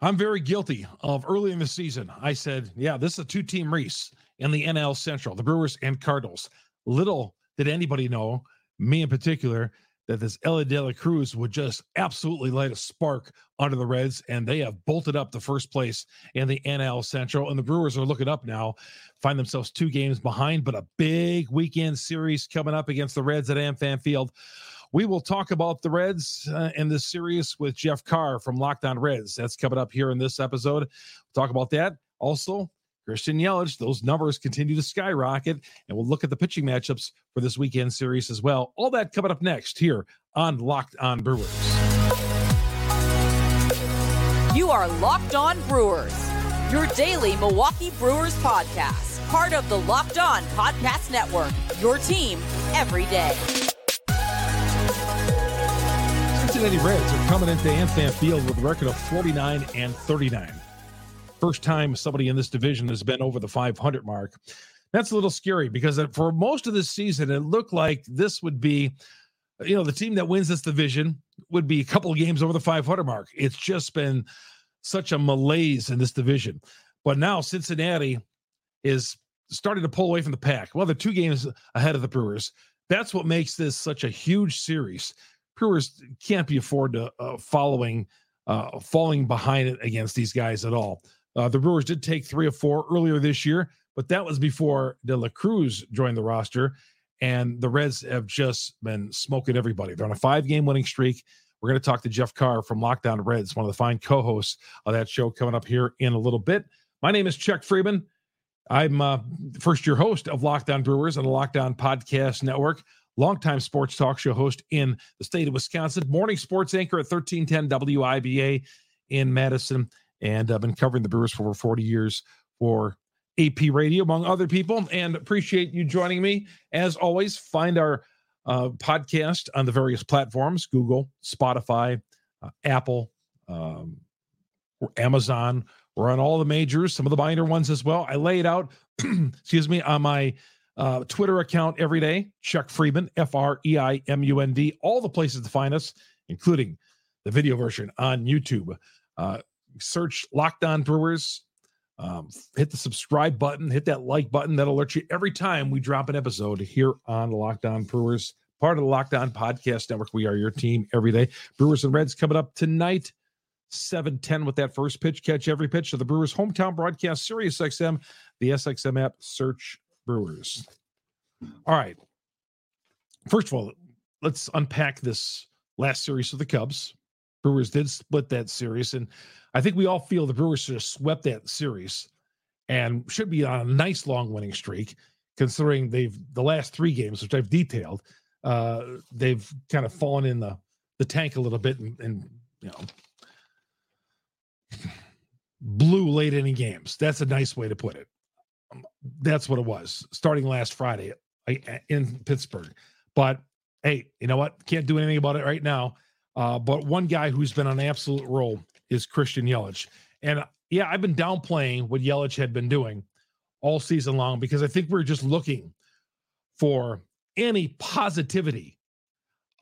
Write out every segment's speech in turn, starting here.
I'm very guilty of early in the season. I said, yeah, this is a two team race in the NL Central, the Brewers and Cardinals. Little did anybody know, me in particular, that this Elly De La Cruz would just absolutely light a spark under the Reds, and they have bolted up the first place in the NL Central. And the Brewers are looking up now, find themselves two games behind, but a big weekend series coming up against the Reds at AmFam Field. We will talk about the Reds uh, in this series with Jeff Carr from Locked On Reds. That's coming up here in this episode. We'll talk about that. Also, Christian Yelich, those numbers continue to skyrocket, and we'll look at the pitching matchups for this weekend series as well. All that coming up next here on Locked On Brewers. You are Locked On Brewers, your daily Milwaukee Brewers podcast, part of the Locked On Podcast Network, your team every day. Cincinnati Reds are coming into AmFam Field with a record of 49 and 39. First time somebody in this division has been over the 500 mark. That's a little scary because for most of this season, it looked like this would be, you know, the team that wins this division would be a couple of games over the 500 mark. It's just been such a malaise in this division. But now Cincinnati is starting to pull away from the pack. Well, they're two games ahead of the Brewers. That's what makes this such a huge series Brewers can't be afford to uh, following uh, falling behind it against these guys at all. Uh, the Brewers did take three or four earlier this year, but that was before De La Cruz joined the roster. And the Reds have just been smoking everybody. They're on a five game winning streak. We're going to talk to Jeff Carr from Locked On Reds, one of the fine co hosts of that show, coming up here in a little bit. My name is Chuck Freimund. I'm uh, first year host of Locked On Brewers on the Locked On Podcast Network longtime sports talk show host in the state of Wisconsin, morning sports anchor at 1310 WIBA in Madison, and I've been covering the Brewers for over 40 years for AP Radio, among other people, and appreciate you joining me. As always, find our uh, podcast on the various platforms Google, Spotify, uh, Apple, um, Amazon. We're on all the majors, some of the minor ones as well. I lay it out, excuse me, on my uh, Twitter account every day, Chuck Freimund, F R E I M U N D, all the places to find us, including the video version on YouTube. Uh, search Locked On Brewers, um, hit the subscribe button, hit that like button. That'll alert you every time we drop an episode here on Locked On Brewers, part of the Locked On Podcast Network. We are your team every day. Brewers and Reds coming up tonight. 710 with that first pitch. Catch every pitch of the Brewers' hometown broadcast, Sirius XM, the SXM app. Search Brewers. All right. First of all, let's unpack this last series of the Cubs. Brewers did split that series, and I think we all feel the Brewers should have swept that series and should be on a nice long winning streak, considering they've the last three games, which I've detailed, uh, they've kind of fallen in the the tank a little bit and, and you know blew late inning games. That's a nice way to put it that's what it was starting last Friday in Pittsburgh. But hey, you know what? Can't do anything about it right now. Uh, but one guy who's been on absolute roll is Christian Yelich. And yeah, I've been downplaying what Yelich had been doing all season long because I think we're just looking for any positivity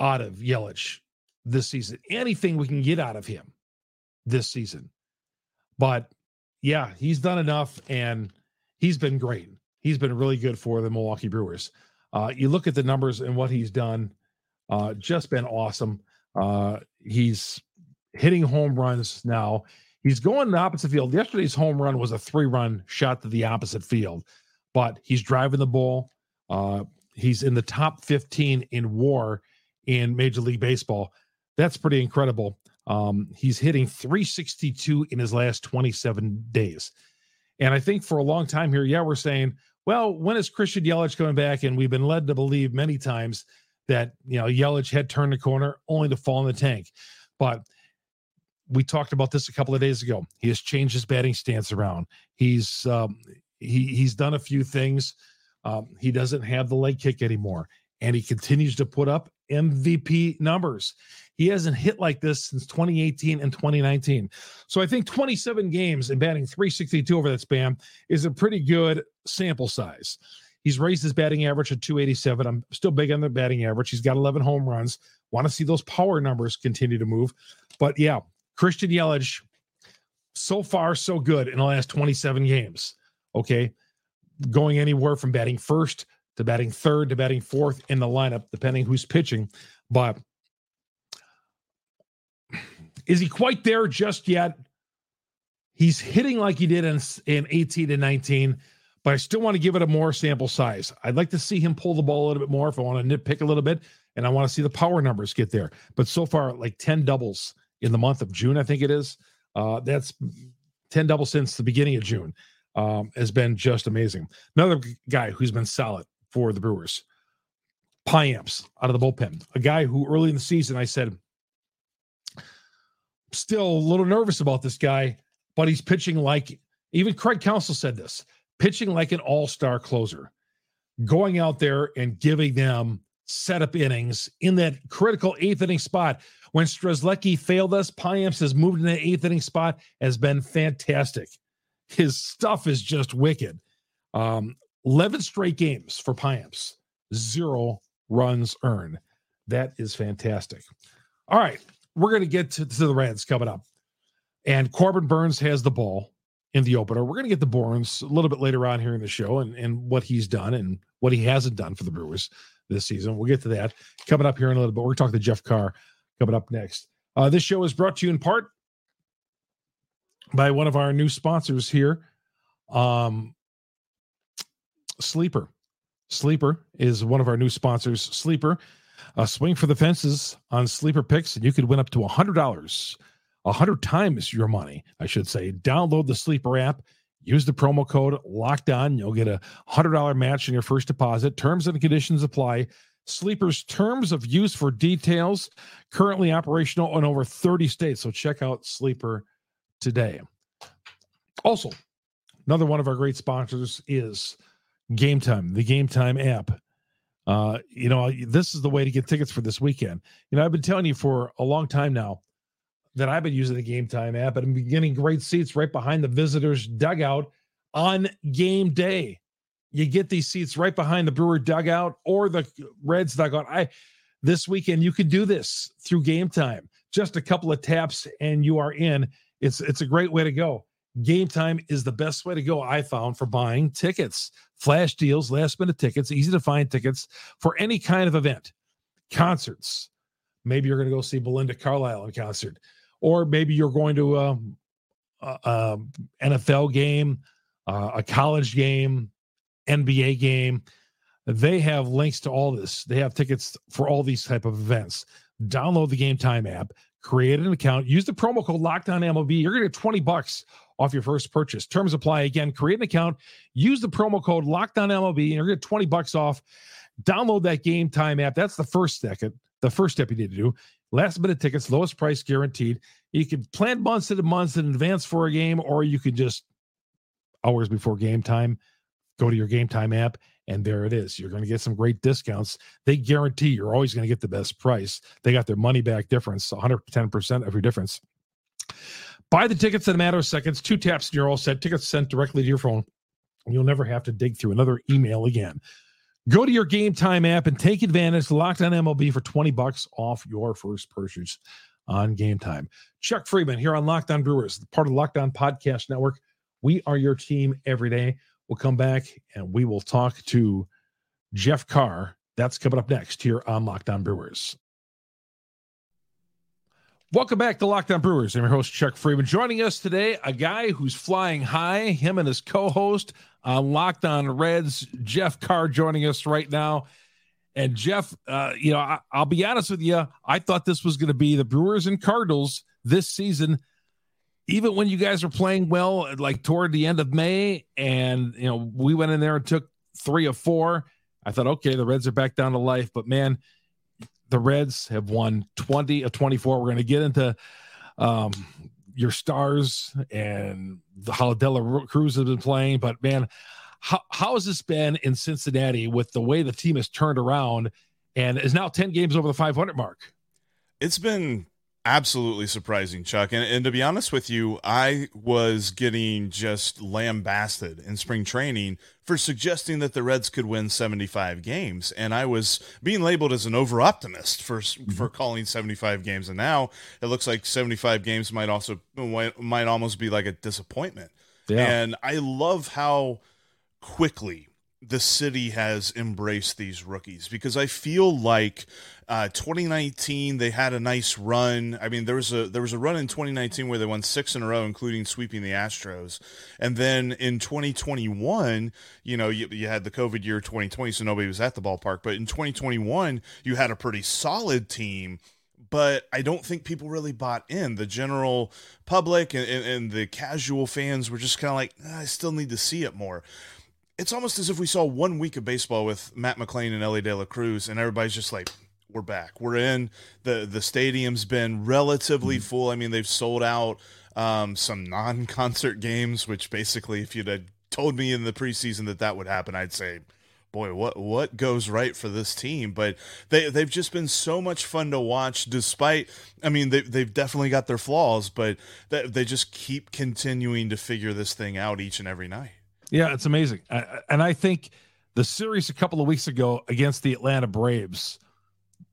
out of Yelich this season, anything we can get out of him this season. But yeah, he's done enough. And he's been great. He's been really good for the Milwaukee Brewers. Uh, you look at the numbers and what he's done, uh, just been awesome. Uh, he's hitting home runs now. He's going the opposite field. Yesterday's home run was a three run shot to the opposite field, but he's driving the ball. Uh, he's in the top 15 in war in Major League Baseball. That's pretty incredible. Um, he's hitting 362 in his last 27 days. And I think for a long time here, yeah, we're saying, well, when is Christian Yelich coming back? And we've been led to believe many times that you know Yelich had turned the corner only to fall in the tank. But we talked about this a couple of days ago. He has changed his batting stance around. He's um, he he's done a few things. Um, he doesn't have the leg kick anymore, and he continues to put up MVP numbers. He hasn't hit like this since 2018 and 2019. So I think 27 games and batting 362 over that span is a pretty good sample size. He's raised his batting average to 287. I'm still big on the batting average. He's got 11 home runs. Want to see those power numbers continue to move. But yeah, Christian Yelich, so far so good in the last 27 games. Okay. Going anywhere from batting first to batting third to batting fourth in the lineup, depending who's pitching. But is he quite there just yet? He's hitting like he did in, in 18 to 19, but I still want to give it a more sample size. I'd like to see him pull the ball a little bit more if I want to nitpick a little bit, and I want to see the power numbers get there. But so far, like 10 doubles in the month of June, I think it is. Uh, that's 10 doubles since the beginning of June. Um, has been just amazing. Another guy who's been solid for the Brewers, Payamps out of the bullpen, a guy who early in the season I said, still a little nervous about this guy, but he's pitching like even Craig Counsell said this, pitching like an all-star closer, going out there and giving them setup innings in that critical eighth inning spot. When Strzelecki failed us, Payamps has moved in the eighth inning spot, has been fantastic. His stuff is just wicked. Um, 11 straight games for Payamps, zero runs earned. That is fantastic. All right, we're going to get to, the Reds coming up. And Corbin Burnes has the ball in the opener. We're going to get the Burnes a little bit later on here in the show and, and what he's done and what he hasn't done for the Brewers this season. We'll get to that coming up here in a little bit. We're talking to Jeff Carr coming up next. Uh, this show is brought to you in part by one of our new sponsors here, um, Sleeper. Sleeper is one of our new sponsors. Sleeper, uh, swing for the fences on Sleeper picks, and you could win up to a hundred dollars, a hundred times your money, I should say. Download the Sleeper app. Use the promo code locked on. You'll get a hundred dollar match in your first deposit. Terms and conditions apply. Sleeper's terms of use for details currently operational in over 30 states. So check out Sleeper today. Also, another one of our great sponsors is Gametime, the Gametime app. Uh, you know, this is the way to get tickets for this weekend. You know, I've been telling you for a long time now that I've been using the Gametime app, and I'm getting great seats right behind the visitors' dugout on game day. You get these seats right behind the Brewer dugout or the Reds dugout. I this weekend you can do this through Gametime. Just a couple of taps and you are in. It's it's a great way to go. Gametime is the best way to go, I found, for buying tickets. Flash deals, last minute tickets, easy to find tickets for any kind of event, concerts. Maybe you're going to go see Belinda Carlisle in concert, or maybe you're going to um, a, NFL game, uh, a college game, NBA game. They have links to all this. They have tickets for all these type of events. Download the Gametime app, create an account, use the promo code Locked On MLB. You're going to get 20 bucks off your first purchase. Terms apply. Again, create an account, use the promo code Locked On MLB, and you're going to get 20 bucks off. Download that Gametime app. That's the first step. The first step you need to do. Last minute tickets, lowest price guaranteed. You can plan months and months in advance for a game, or you can just hours before game time go to your Gametime app and there it is. You're going to get some great discounts. They guarantee you're always going to get the best price. They got their money back difference, 110% of your difference. Buy the tickets in a matter of seconds. Two taps and you're all set. Tickets sent directly to your phone. You'll never have to dig through another email again. Go to your Gametime app and take advantage. Locked on MLB for 20 bucks off your first purchase on Gametime. Chuck Freimund here on Locked On Brewers, part of the Locked On Podcast Network. We are your team every day. We'll come back and we will talk to Jeff Carr. That's coming up next here on Locked On Brewers. Welcome back to Locked On Brewers. I'm your host, Chuck Freimund. Joining us today, a guy who's flying high, him and his co host on Locked On Reds, Jeff Carr, joining us right now. And Jeff, uh, you know, I, will be honest with you. I thought this was going to be the Brewers and Cardinals this season, even when you guys were playing well, like toward the end of May, and you know, we went in there and took three of four. I thought, okay, the Reds are back down to life. But man, the Reds have won 20 of 24. We're going to get into um, your stars and the how De La Cruz has been playing. But man, how, how has this been in Cincinnati with the way the team has turned around and is now 10 games over the 500 mark? It's been Absolutely surprising, Chuck. And, and to be honest with you, I was getting just lambasted in spring training for suggesting that the Reds could win 75 games. And I was being labeled as an over optimist for, mm-hmm. for calling 75 games. And now it looks like 75 games might also, might, might almost be like a disappointment. Yeah. And I love how quickly the city has embraced these rookies because I feel like uh, 2019 they had a nice run. I mean there was a there was a run in 2019 where they won six in a row, including sweeping the Astros, and then in 2021, you know you, you had the COVID year 2020, so nobody was at the ballpark. But in 2021, you had a pretty solid team but I don't think people really bought in. The general public and, and, and the casual fans were just kind of like, ah, I still need to see it more it's almost as if we saw one week of baseball with Matt McLain and Elly De La Cruz, and everybody's just like, "We're back. We're in." the The stadium's been relatively mm-hmm. full. I mean, they've sold out um, some non-concert games, which basically, if you'd had told me in the preseason that that would happen, I'd say, "Boy, what what goes right for this team?" But they they've just been so much fun to watch. Despite, I mean, they they've definitely got their flaws, but they, they just keep continuing to figure this thing out each and every night. Yeah, it's amazing. and I think the series a couple of weeks ago against the Atlanta Braves,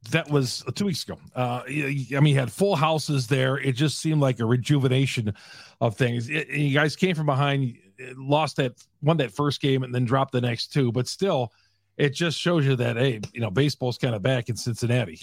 that was two weeks ago. Uh, I mean, had full houses there. It just seemed like a rejuvenation of things. It, you guys came from behind, lost that, won that first game, and then dropped the next two. But still, it just shows you that hey, you know, baseball's kind of back in Cincinnati.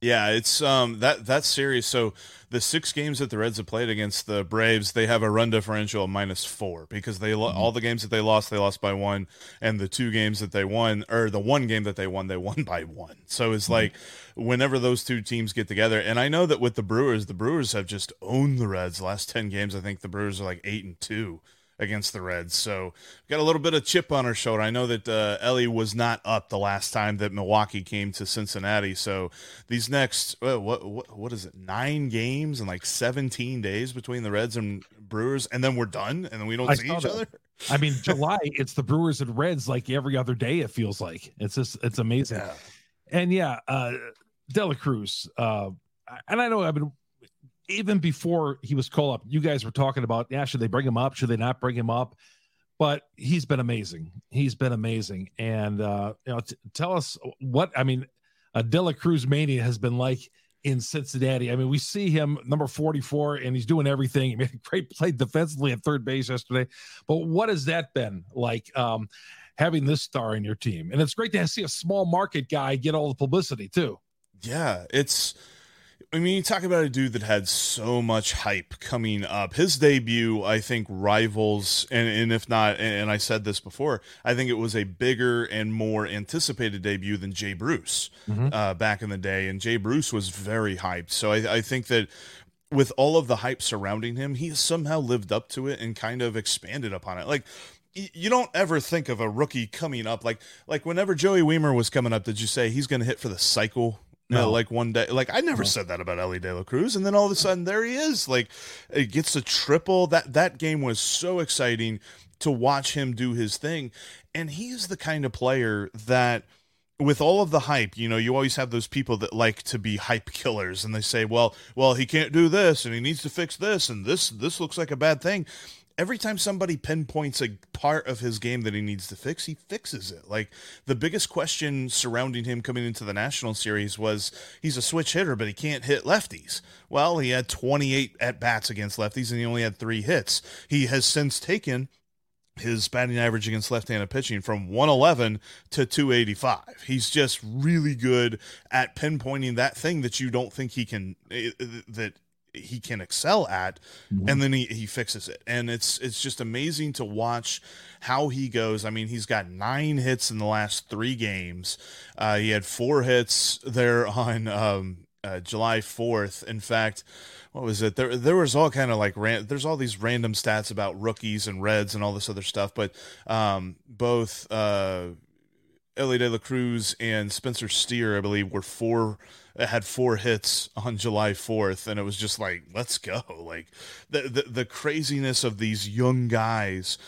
Yeah, it's um that that series. So the six games that the Reds have played against the Braves, they have a run differential of minus four because they mm-hmm. all the games that they lost, they lost by one, and the two games that they won, or the one game that they won, they won by one. So it's mm-hmm. like whenever those two teams get together, and I know that with the Brewers, the Brewers have just owned the Reds. The last ten games, I think the Brewers are like eight and two against the Reds. So got a little bit of chip on her shoulder. I know that uh, Elly was not up the last time that Milwaukee came to Cincinnati. So these next uh, what, what what is it? Nine games and like 17 days between the Reds and Brewers, and then we're done, and then we don't I see each that. other. I mean, July it's the Brewers and Reds like every other day. It feels like it's just it's amazing. Yeah. And yeah, uh, De La Cruz. Uh, and I know I've been even before he was called up, you guys were talking about, yeah, should they bring him up? Should they not bring him up? But he's been amazing. He's been amazing. And, uh, you know, t- tell us what, I mean, a De Cruz mania has been like in Cincinnati. I mean, we see him number 44 and he's doing everything. He made a great play defensively at third base yesterday. But what has that been like? Um, having this star in your team. And it's great to see a small market guy get all the publicity too. Yeah, it's I mean, you talk about a dude that had so much hype coming up. His debut, I think, rivals, and, and if not, and I said this before, I think it was a bigger and more anticipated debut than Jay Bruce mm-hmm. uh, back in the day. And Jay Bruce was very hyped. So I, I think that with all of the hype surrounding him, he has somehow lived up to it and kind of expanded upon it. Like, you don't ever think of a rookie coming up like like whenever Joey Wiemer was coming up. Did you say he's going to hit for the cycle no, like one day, like I never no. said that about Elly De La Cruz, and then all of a sudden there he is. Like it gets a triple. That that game was so exciting to watch him do his thing, and he's the kind of player that with all of the hype, you know, you always have those people that like to be hype killers and they say, "Well, well, he can't do this and he needs to fix this and this this looks like a bad thing." Every time somebody pinpoints a part of his game that he needs to fix, he fixes it. Like the biggest question surrounding him coming into the national series was he's a switch hitter, but he can't hit lefties. Well, he had 28 at bats against lefties and he only had three hits. He has since taken his batting average against left-handed pitching from 111 to 285. He's just really good at pinpointing that thing that you don't think he can eh, eh, that he can excel at mm-hmm. and then he, he fixes it. And it's it's just amazing to watch how he goes. I mean he's got nine hits in the last three games. Uh, he had four hits there on um, uh, july 4th in fact what was it? There there was all kind of like ran, there's all these random stats about rookies and reds and all this other stuff but um, both uh Elly De La Cruz and Spencer Steer, I believe, were four had four hits on July 4th, and it was just like, let's go. Like the, the the craziness of these young guys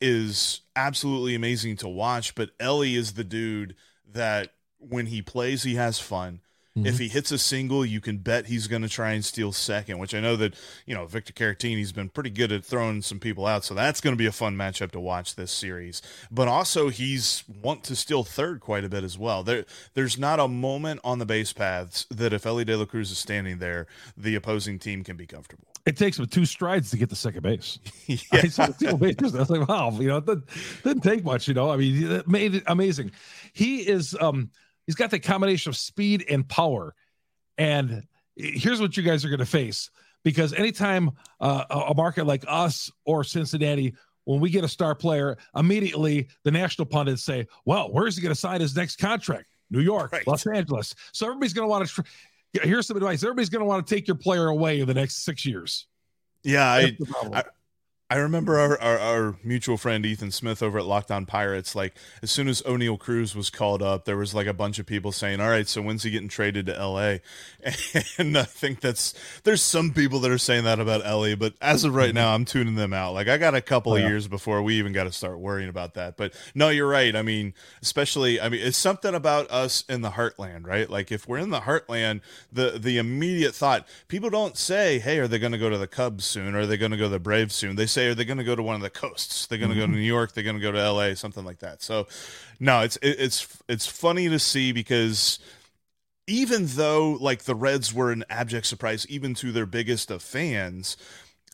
is absolutely amazing to watch. But Elly is the dude that when he plays, he has fun. Mm-hmm. If he hits a single, you can bet he's going to try and steal second, which I know that, you know, Victor Caratini's been pretty good at throwing some people out. So that's going to be a fun matchup to watch this series. But also, he's want to steal third quite a bit as well. There, There's not a moment on the base paths that if Elly De La Cruz is standing there, the opposing team can be comfortable. It takes him two strides to get to second base. yeah. I saw base. I was like, wow, you know, it didn't, didn't take much, you know. I mean, it made it amazing. He is um he's got the combination of speed and power. And here's what you guys are going to face because anytime uh, a market like us or Cincinnati, when we get a star player, immediately the national pundits say, "Well, where's he going to sign his next contract? New York, right. Los Angeles." So everybody's going to want to. Tr- here's some advice: everybody's going to want to take your player away in the next six years. Yeah, I, I, I remember our, our, our, mutual friend Ethan Smith over at Locked On Pirates. Like as soon as Oneil Cruz was called up, there was like a bunch of people saying, "All right, so when's he getting traded to L.A.?" And I think that's there's some people that are saying that about Elly, but as of right mm-hmm. now, I'm tuning them out. Like I got a couple oh, yeah. of years before we even got to start worrying about that. But no, you're right. I mean, especially I mean, it's something about us in the heartland, right? Like if we're in the heartland, the the immediate thought people don't say, "Hey, are they going to go to the Cubs soon? Or are they going to go to the Braves soon?" They say say, are they going to go to one of the coasts? They're going to mm-hmm. go to. New York. They're going to go to L.A. Something like that. So, no, it's it, it's it's funny to see because even though like the Reds were an abject surprise, even to their biggest of fans.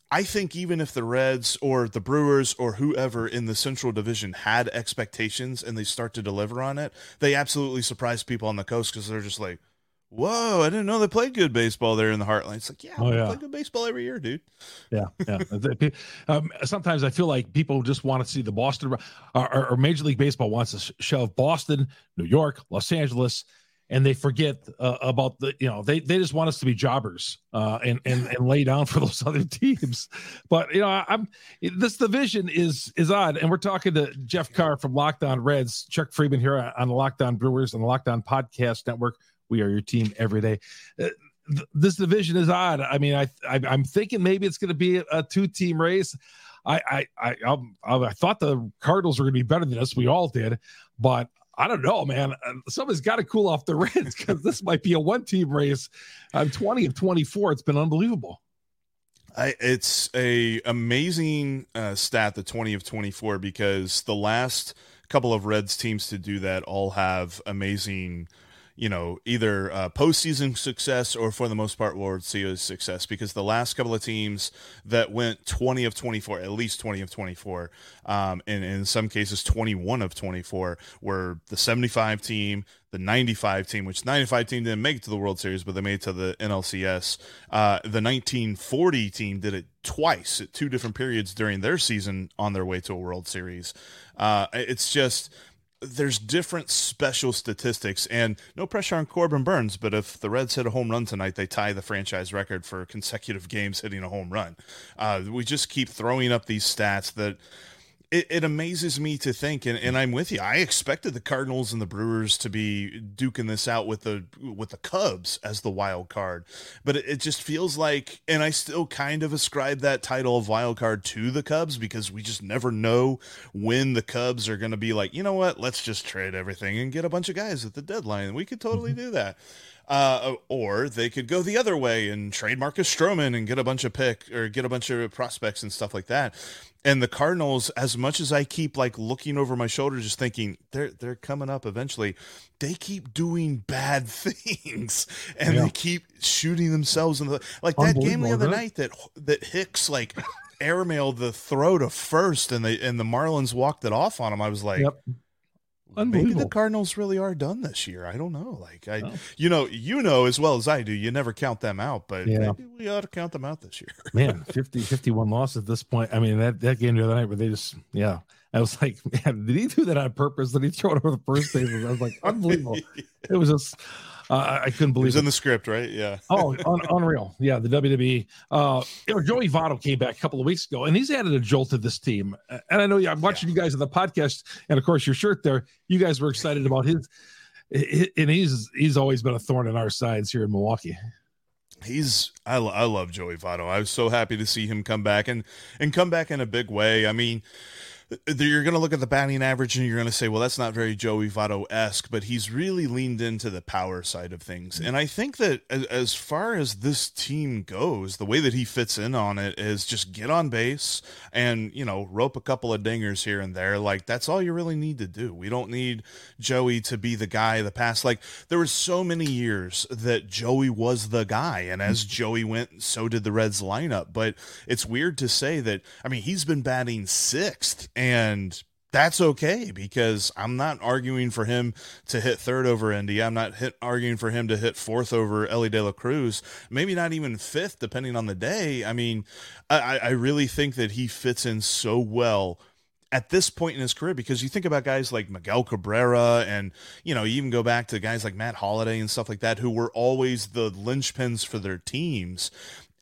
I think even if the Reds or the Brewers or whoever in the Central Division had expectations and they start to deliver on it, they absolutely surprise people on the coast because they're just like, whoa, I didn't know they played good baseball there in the heartland. It's like, yeah, oh, yeah. play good baseball every year, dude. Yeah, yeah. um, sometimes I feel like people just want to see the Boston or, or, Major League Baseball wants to shove Boston, New York, Los Angeles, and they forget uh, about the you know they they just want us to be jobbers uh, and and and lay down for those other teams. But you know, I, I'm this division is is odd, and we're talking to Jeff Carr from Locked On Reds, Chuck Freimund here on the Locked On Brewers and the Locked On Podcast Network. We are your team every day. Uh, th- this division is odd. I mean, I, I am thinking maybe it's going to be a, a two team race. I I I, I, I thought the Cardinals were going to be better than us. We all did, but I don't know, man. Uh, somebody's got to cool off the Reds because this might be a one team race. I'm 20 of 24. It's been unbelievable. I, it's a amazing uh, stat, the 20 of 24, because the last couple of Reds teams to do that all have amazing you know, either uh, postseason success or for the most part World Series success because the last couple of teams that went 20 of 24, at least 20 of 24, um, and, in some cases 21 of 24 were the 75 team, the 95 team, which 95 team didn't make it to the World Series, but they made it to the NLCS. Uh, the 1940 team did it twice at two different periods during their season on their way to a World Series. Uh, it's just there's different special statistics and no pressure on Corbin Burnes, but if the Reds hit a home run tonight, they tie the franchise record for consecutive games hitting a home run. Uh, we just keep throwing up these stats that it, it, amazes me to think, and, and I'm with you. I expected the Cardinals and the Brewers to be duking this out with the with the Cubs as the wild card, but it, it just feels like, and I still kind of ascribe that title of wild card to the Cubs because we just never know when the Cubs are going to be like, you know what, let's just trade everything and get a bunch of guys at the deadline. We could totally mm-hmm. do that. Uh, or they could go the other way and trade Marcus Stroman and get a bunch of pick or get a bunch of prospects and stuff like that. And the Cardinals, as much as I keep like looking over my shoulder, just thinking they're they're coming up eventually, they keep doing bad things and yeah. they keep shooting themselves in the like that game the other night that that Hicks like airmailed the throw to first and they and the Marlins walked it off on him. I was like, yep. Maybe the Cardinals really are done this year. I don't know. Like I, oh. you know, you know as well as I do. You never count them out, but yeah. maybe we ought to count them out this year. man, 50, 51 loss at this point. I mean, that that game the other night where they just, yeah, I was like, man, did he do that on purpose? Did he throw it over the first bases? I was like, unbelievable. it was just uh, I couldn't believe it. Was it. in the script, right? Yeah. oh, un- unreal. Yeah, the WWE. Uh, you know, Joey Votto came back a couple of weeks ago, and he's added a jolt to this team. And I know I'm watching yeah. you guys on the podcast, and of course your shirt there. You guys were excited about his, and he's he's always been a thorn in our sides here in Milwaukee. He's I, I love Joey Votto. I was so happy to see him come back and and come back in a big way. I mean you're going to look at the batting average and you're going to say, well, that's not very Joey Votto esque, but he's really leaned into the power side of things. And I think that as far as this team goes, the way that he fits in on it is just get on base and, you know, rope a couple of dingers here and there. Like, that's all you really need to do. We don't need Joey to be the guy the past. Like, there were so many years that Joey was the guy. And as mm-hmm. Joey went, so did the Reds lineup. But it's weird to say that, I mean, he's been batting sixth and that's okay because I'm not arguing for him to hit third over India. I'm not hit, arguing for him to hit fourth over Elly De La Cruz. Maybe not even fifth, depending on the day. I mean, I, I really think that he fits in so well at this point in his career because you think about guys like Miguel Cabrera and you know you even go back to guys like Matt Holliday and stuff like that who were always the linchpins for their teams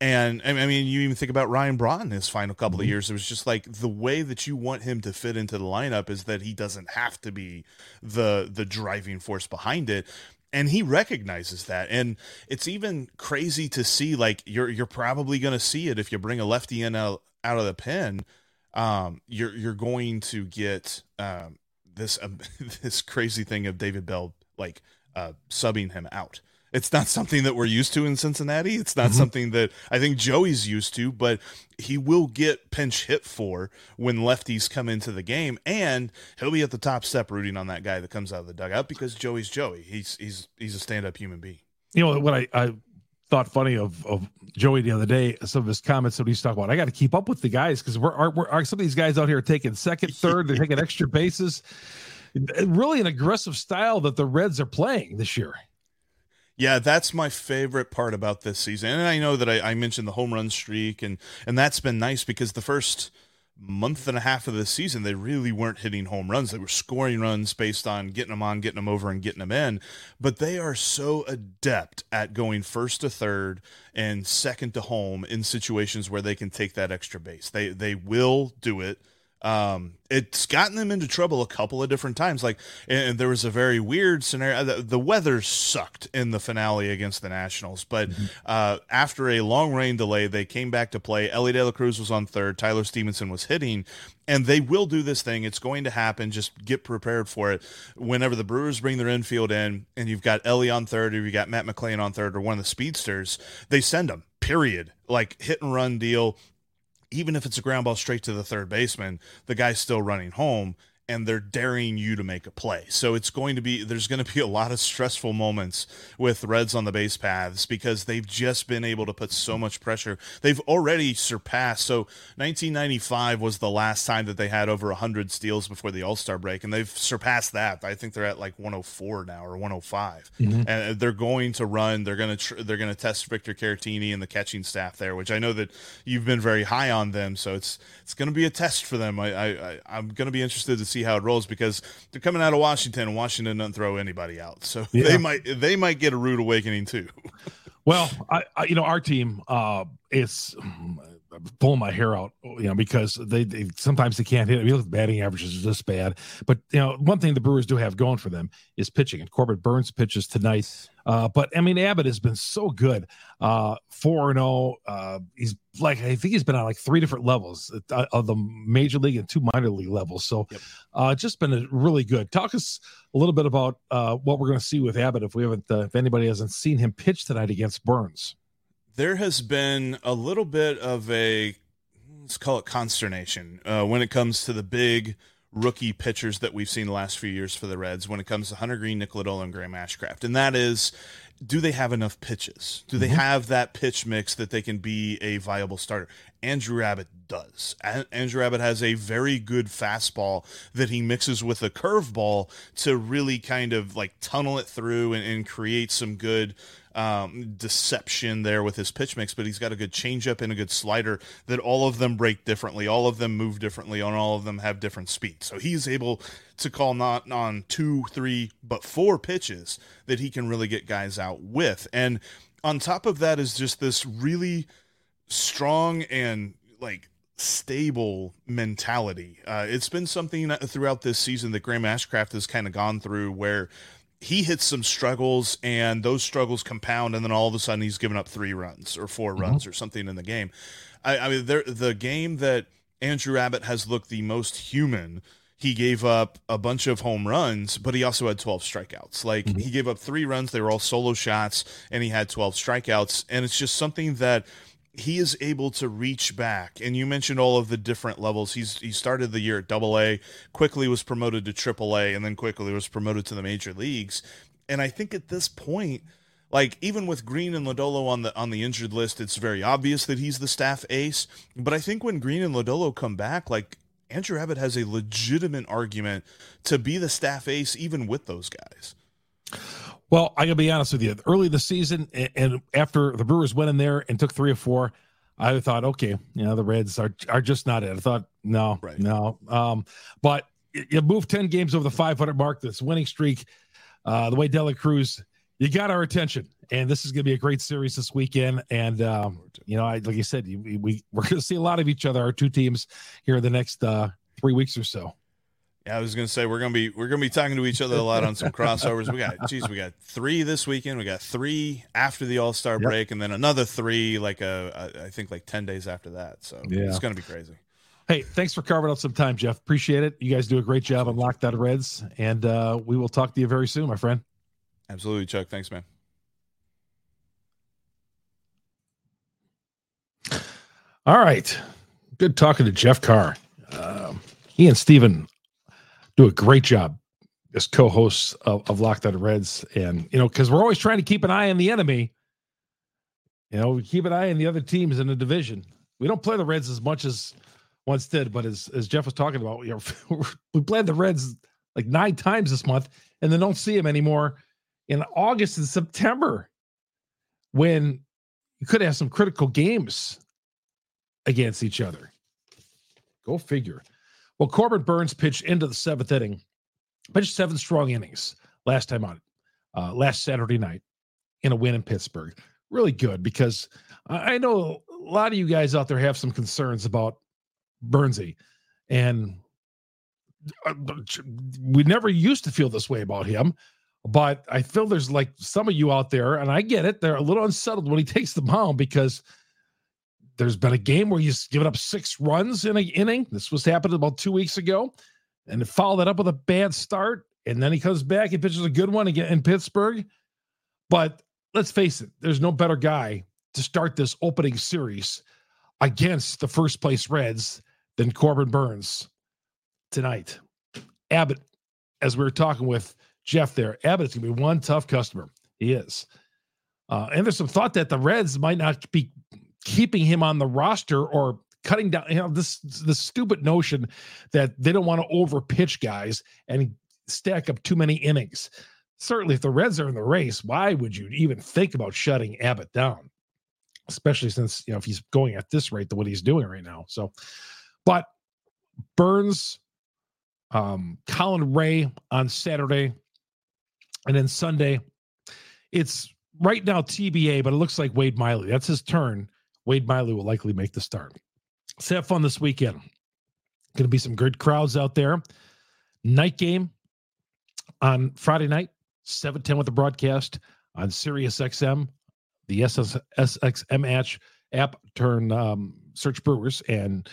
and I mean, you even think about Ryan Braun his final couple mm-hmm. of years. It was just like the way that you want him to fit into the lineup is that he doesn't have to be the the driving force behind it. And he recognizes that. And it's even crazy to see like you're you're probably gonna see it if you bring a lefty in out, out of the pen. Um, you're you're going to get um, this um, this crazy thing of David Bell like uh, subbing him out it's not something that we're used to in Cincinnati. It's not mm-hmm. something that I think Joey's used to, but he will get pinch hit for when lefties come into the game, and he'll be at the top step rooting on that guy that comes out of the dugout because Joey's Joey. He's he's he's a stand up human being. You know what I, I thought funny of of Joey the other day. Some of his comments that he's talking about. I got to keep up with the guys because we're, we're, are some of these guys out here taking second, third, they're taking extra bases. Really, an aggressive style that the Reds are playing this year. Yeah, that's my favorite part about this season. And I know that I, I, mentioned the home run streak, and and that's been nice because the first month and a half of the season they really weren't hitting home runs. They were scoring runs based on getting them on, getting them over, and getting them in. But they are so adept at going first to third and second to home in situations where they can take that extra base. They they will do it um, it's gotten them into trouble a couple of different times. Like, and there was a very weird scenario. The, the weather sucked in the finale against the Nationals, but mm-hmm. uh, after a long rain delay, they came back to play. Elly De La Cruz was on third. Tyler Stephenson was hitting, and they will do this thing. It's going to happen. Just get prepared for it. Whenever the Brewers bring their infield in, and you've got Elly on third, or you've got Matt McLain on third, or one of the speedsters, they send them. Period. Like hit and run deal even if it's a ground ball straight to the third baseman, the guy's still running home and they're daring you to make a play. So it's going to be there's going to be a lot of stressful moments with Reds on the base paths because they've just been able to put so much pressure. They've already surpassed. So 1995 was the last time that they had over 100 steals before the All-Star break and they've surpassed that. I think they're at like 104 now or 105. Mm-hmm. And they're going to run, they're going to tr- they're going to test Victor Caratini and the catching staff there, which I know that you've been very high on them, so it's it's going to be a test for them. I, I I'm going to be interested to see how it rolls because they're coming out of Washington and Washington doesn't throw anybody out. So yeah. they might they might get a rude awakening too. well, I, I, you know our team uh is pulling my hair out, you know, because they, they sometimes they can't hit. It. You look at the batting averages is this bad, but you know one thing the Brewers do have going for them is pitching, and Corbin Burnes pitches tonight. Uh, but I mean, Abbott has been so good. Uh, four and zero. Oh, uh, he's like I think he's been on like three different levels uh, of the major league and two minor league levels. So, yep. uh, just been really good. Talk us a little bit about uh, what we're going to see with Abbott if we haven't, uh, if anybody hasn't seen him pitch tonight against Burnes. There has been a little bit of a let's call it consternation uh, when it comes to the big rookie pitchers that we've seen the last few years for the Reds when it comes to Hunter Greene, Nick Lodolo, and Graham Ashcraft. And that is, do they have enough pitches? Do they mm-hmm. have that pitch mix that they can be a viable starter? Andrew Abbott does. Andrew Abbott has a very good fastball that he mixes with a curveball to really kind of like tunnel it through and, and create some good um, deception there with his pitch mix, but he's got a good changeup and a good slider that all of them break differently, all of them move differently, and all of them have different speeds. So he's able to call not on two, three, but four pitches that he can really get guys out with. And on top of that is just this really strong and like stable mentality. Uh, it's been something throughout this season that Graham Ashcraft has kind of gone through where he hits some struggles and those struggles compound and then all of a sudden he's given up three runs or 4 mm-hmm. runs or something in the game. I, I mean, the game that Andrew Abbott has looked the most human. He gave up a bunch of home runs, but he also had 12 strikeouts. Like mm-hmm. he gave up three runs, they were all solo shots, and he had 12 strikeouts. And it's just something that he is able to reach back. And you mentioned all of the different levels. He's he started the year at double A, quickly was promoted to triple A, and then quickly was promoted to the major leagues. And I think at this point, like even with Greene and Lodolo on the on the injured list, it's very obvious that he's the staff ace. But I think when Greene and Lodolo come back, like Andrew Abbott has a legitimate argument to be the staff ace, even with those guys. Well, I gotta be honest with you. Early the season, and after the Brewers went in there and took three or four, I thought, okay, you know, the Reds are are just not it. I thought, no, right. no. Um, but you move ten games over the 500 mark. This winning streak, uh, the way De La Cruz, you got our attention, and this is going to be a great series this weekend. And um, you know, I, like you said, we, we we're going to see a lot of each other, our two teams, here in the next uh, three weeks or so. Yeah, I was gonna say we're gonna be we're gonna be talking to each other a lot on some crossovers. We got geez, we got three this weekend. We got three after the All Star yep. break, and then another three like a, a I think like ten days after that. So yeah. it's gonna be crazy. Hey, thanks for carving out some time, Jeff. Appreciate it. You guys do a great job on Locked On Reds, and uh, we will talk to you very soon, my friend. Absolutely, Chuck. Thanks, man. All right. Good talking to Jeff Carr. Um, he and Steven do a great job as co-hosts of, of Locked On Reds, and you know, because we're always trying to keep an eye on the enemy. You know, we keep an eye on the other teams in the division. We don't play the Reds as much as once did, but as as Jeff was talking about, you know, we played the Reds like nine times this month, and then don't see them anymore in August and September when you could have some critical games against each other. Go figure. Well, Corbin Burnes pitched into the seventh inning, pitched seven strong innings last time on uh, last Saturday night in a win in Pittsburgh. Really good because I know a lot of you guys out there have some concerns about Burnsy, and uh, we never used to feel this way about him. But I feel there's like some of you out there, and I get it, they're a little unsettled when he takes the mound because there's been a game where he's given up six runs in an inning. This was happened about two weeks ago, and followed that up with a bad start. And then he comes back and pitches a good one again in Pittsburgh. But let's face it, there's no better guy to start this opening series against the first place Reds than Corbin Burnes tonight. Abbott, as we were talking with Jeff there, Abbott's going to be one tough customer. He is. Uh, and there's some thought that the Reds might not be keeping him on the roster or cutting down you know this the stupid notion that they don't want to over pitch guys and stack up too many innings. Certainly if the reds are in the race why would you even think about shutting abbott down? Especially since you know if he's going at this rate the what he's doing right now so. But Burnes um Colin Rea on saturday and then sunday. It's right now tba but it looks like wade miley. That's his turn Wade Miley will likely make the start. Let's have fun this weekend. Going to be some good crowds out there. Night game on Friday night, 710 with the broadcast on Sirius XM, the SS, SXM app. Turn um, search Brewers, and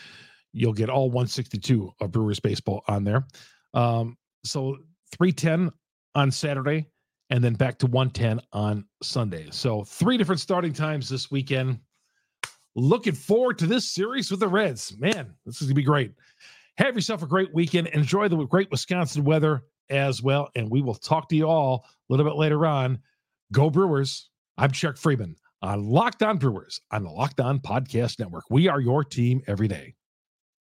you'll get all 162 of Brewers baseball on there. Um, so 310 on Saturday, and then back to 110 on Sunday. So three different starting times this weekend. Looking forward to this series with the Reds. Man, this is going to be great. Have yourself a great weekend. Enjoy the great Wisconsin weather as well. And we will talk to you all a little bit later on. Go Brewers. I'm Chuck Freimund on Locked On Brewers on the Locked On Podcast Network. We are your team every day.